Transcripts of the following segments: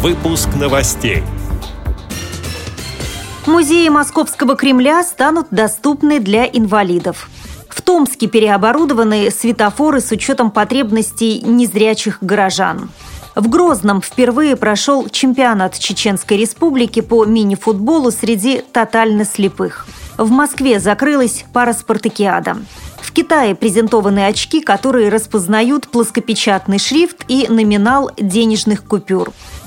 Выпуск новостей. Музеи Московского Кремля станут доступны для инвалидов. В Томске переоборудованы светофоры с учетом потребностей незрячих горожан. В Грозном впервые прошел чемпионат Чеченской Республики по мини-футболу среди тотально слепых. В Москве закрылась параспартакиада. В Китае презентованы очки, которые распознают плоскопечатный шрифт и номинал денежных купюр.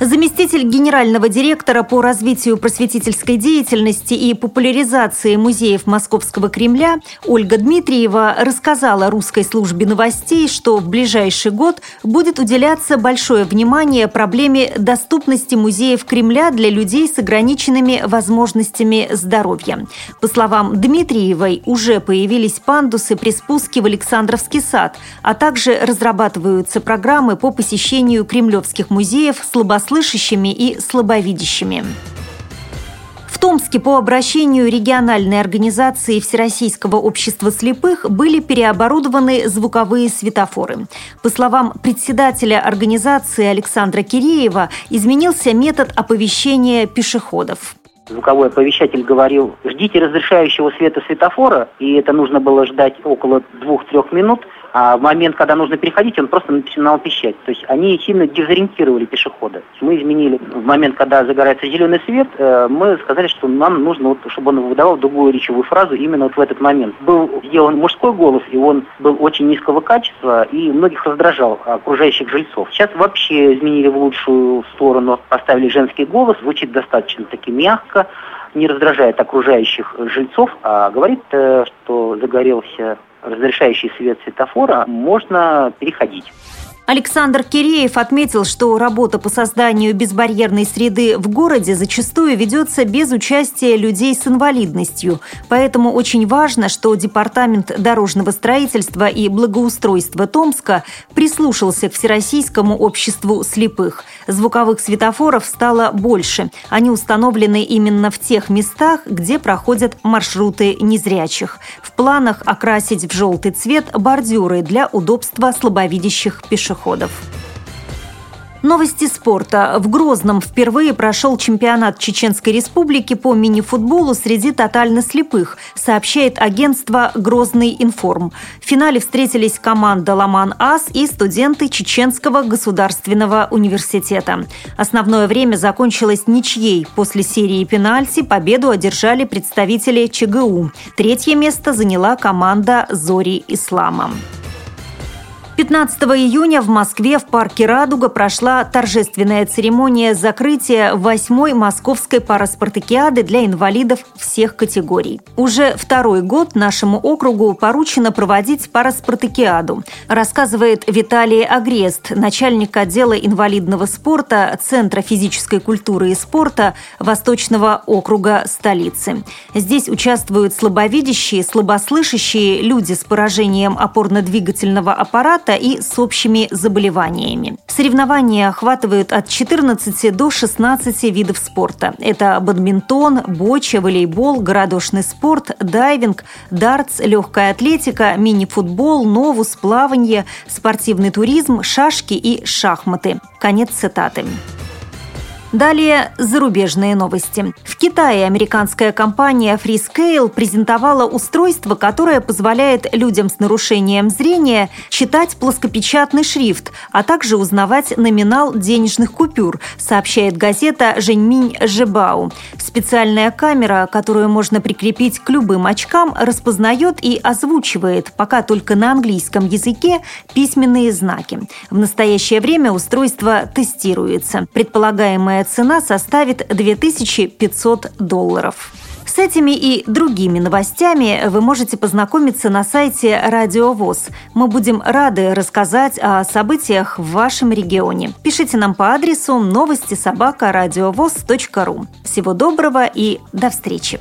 Заместитель генерального директора по развитию просветительской деятельности и популяризации музеев Московского Кремля Ольга Дмитриева рассказала русской службе новостей, что в ближайший год будет уделяться большое внимание проблеме доступности музеев Кремля для людей с ограниченными возможностями здоровья. По словам Дмитриевой, уже появились пандусы при спуске в Александровский сад, а также разрабатываются программы по посещению кремлевских музеев слабосильных слабослышащими и слабовидящими. В Томске по обращению региональной организации Всероссийского общества слепых были переоборудованы звуковые светофоры. По словам председателя организации Александра Киреева, изменился метод оповещения пешеходов звуковой оповещатель говорил, ждите разрешающего света светофора, и это нужно было ждать около двух-трех минут – а в момент, когда нужно переходить, он просто начинал пищать. То есть они сильно дезориентировали пешехода. Мы изменили в момент, когда загорается зеленый свет, э, мы сказали, что нам нужно, вот, чтобы он выдавал другую речевую фразу именно вот в этот момент. Был сделан мужской голос, и он был очень низкого качества, и многих раздражал окружающих жильцов. Сейчас вообще изменили в лучшую сторону, поставили женский голос, звучит достаточно таки мягко, не раздражает окружающих жильцов, а говорит, э, что загорелся разрешающий свет светофора, можно переходить. Александр Киреев отметил, что работа по созданию безбарьерной среды в городе зачастую ведется без участия людей с инвалидностью. Поэтому очень важно, что Департамент дорожного строительства и благоустройства Томска прислушался к Всероссийскому обществу слепых. Звуковых светофоров стало больше. Они установлены именно в тех местах, где проходят маршруты незрячих. В планах окрасить в желтый цвет бордюры для удобства слабовидящих пешеходов пешеходов. Новости спорта. В Грозном впервые прошел чемпионат Чеченской Республики по мини-футболу среди тотально слепых, сообщает агентство «Грозный информ». В финале встретились команда «Ламан Ас» и студенты Чеченского государственного университета. Основное время закончилось ничьей. После серии пенальти победу одержали представители ЧГУ. Третье место заняла команда «Зори Ислама». 15 июня в Москве в парке «Радуга» прошла торжественная церемония закрытия восьмой московской параспартакиады для инвалидов всех категорий. Уже второй год нашему округу поручено проводить параспартакиаду, рассказывает Виталий Агрест, начальник отдела инвалидного спорта Центра физической культуры и спорта Восточного округа столицы. Здесь участвуют слабовидящие, слабослышащие, люди с поражением опорно-двигательного аппарата, спорта и с общими заболеваниями. Соревнования охватывают от 14 до 16 видов спорта. Это бадминтон, боча, волейбол, городошный спорт, дайвинг, дартс, легкая атлетика, мини-футбол, новус, плавание, спортивный туризм, шашки и шахматы. Конец цитаты. Далее зарубежные новости. В Китае американская компания Freescale презентовала устройство, которое позволяет людям с нарушением зрения читать плоскопечатный шрифт, а также узнавать номинал денежных купюр, сообщает газета «Женьминь Жебау». Специальная камера, которую можно прикрепить к любым очкам, распознает и озвучивает, пока только на английском языке, письменные знаки. В настоящее время устройство тестируется. Предполагаемое Минимальная цена составит 2500 долларов. С этими и другими новостями вы можете познакомиться на сайте Радио ВОЗ. Мы будем рады рассказать о событиях в вашем регионе. Пишите нам по адресу новости собака ру. Всего доброго и до встречи!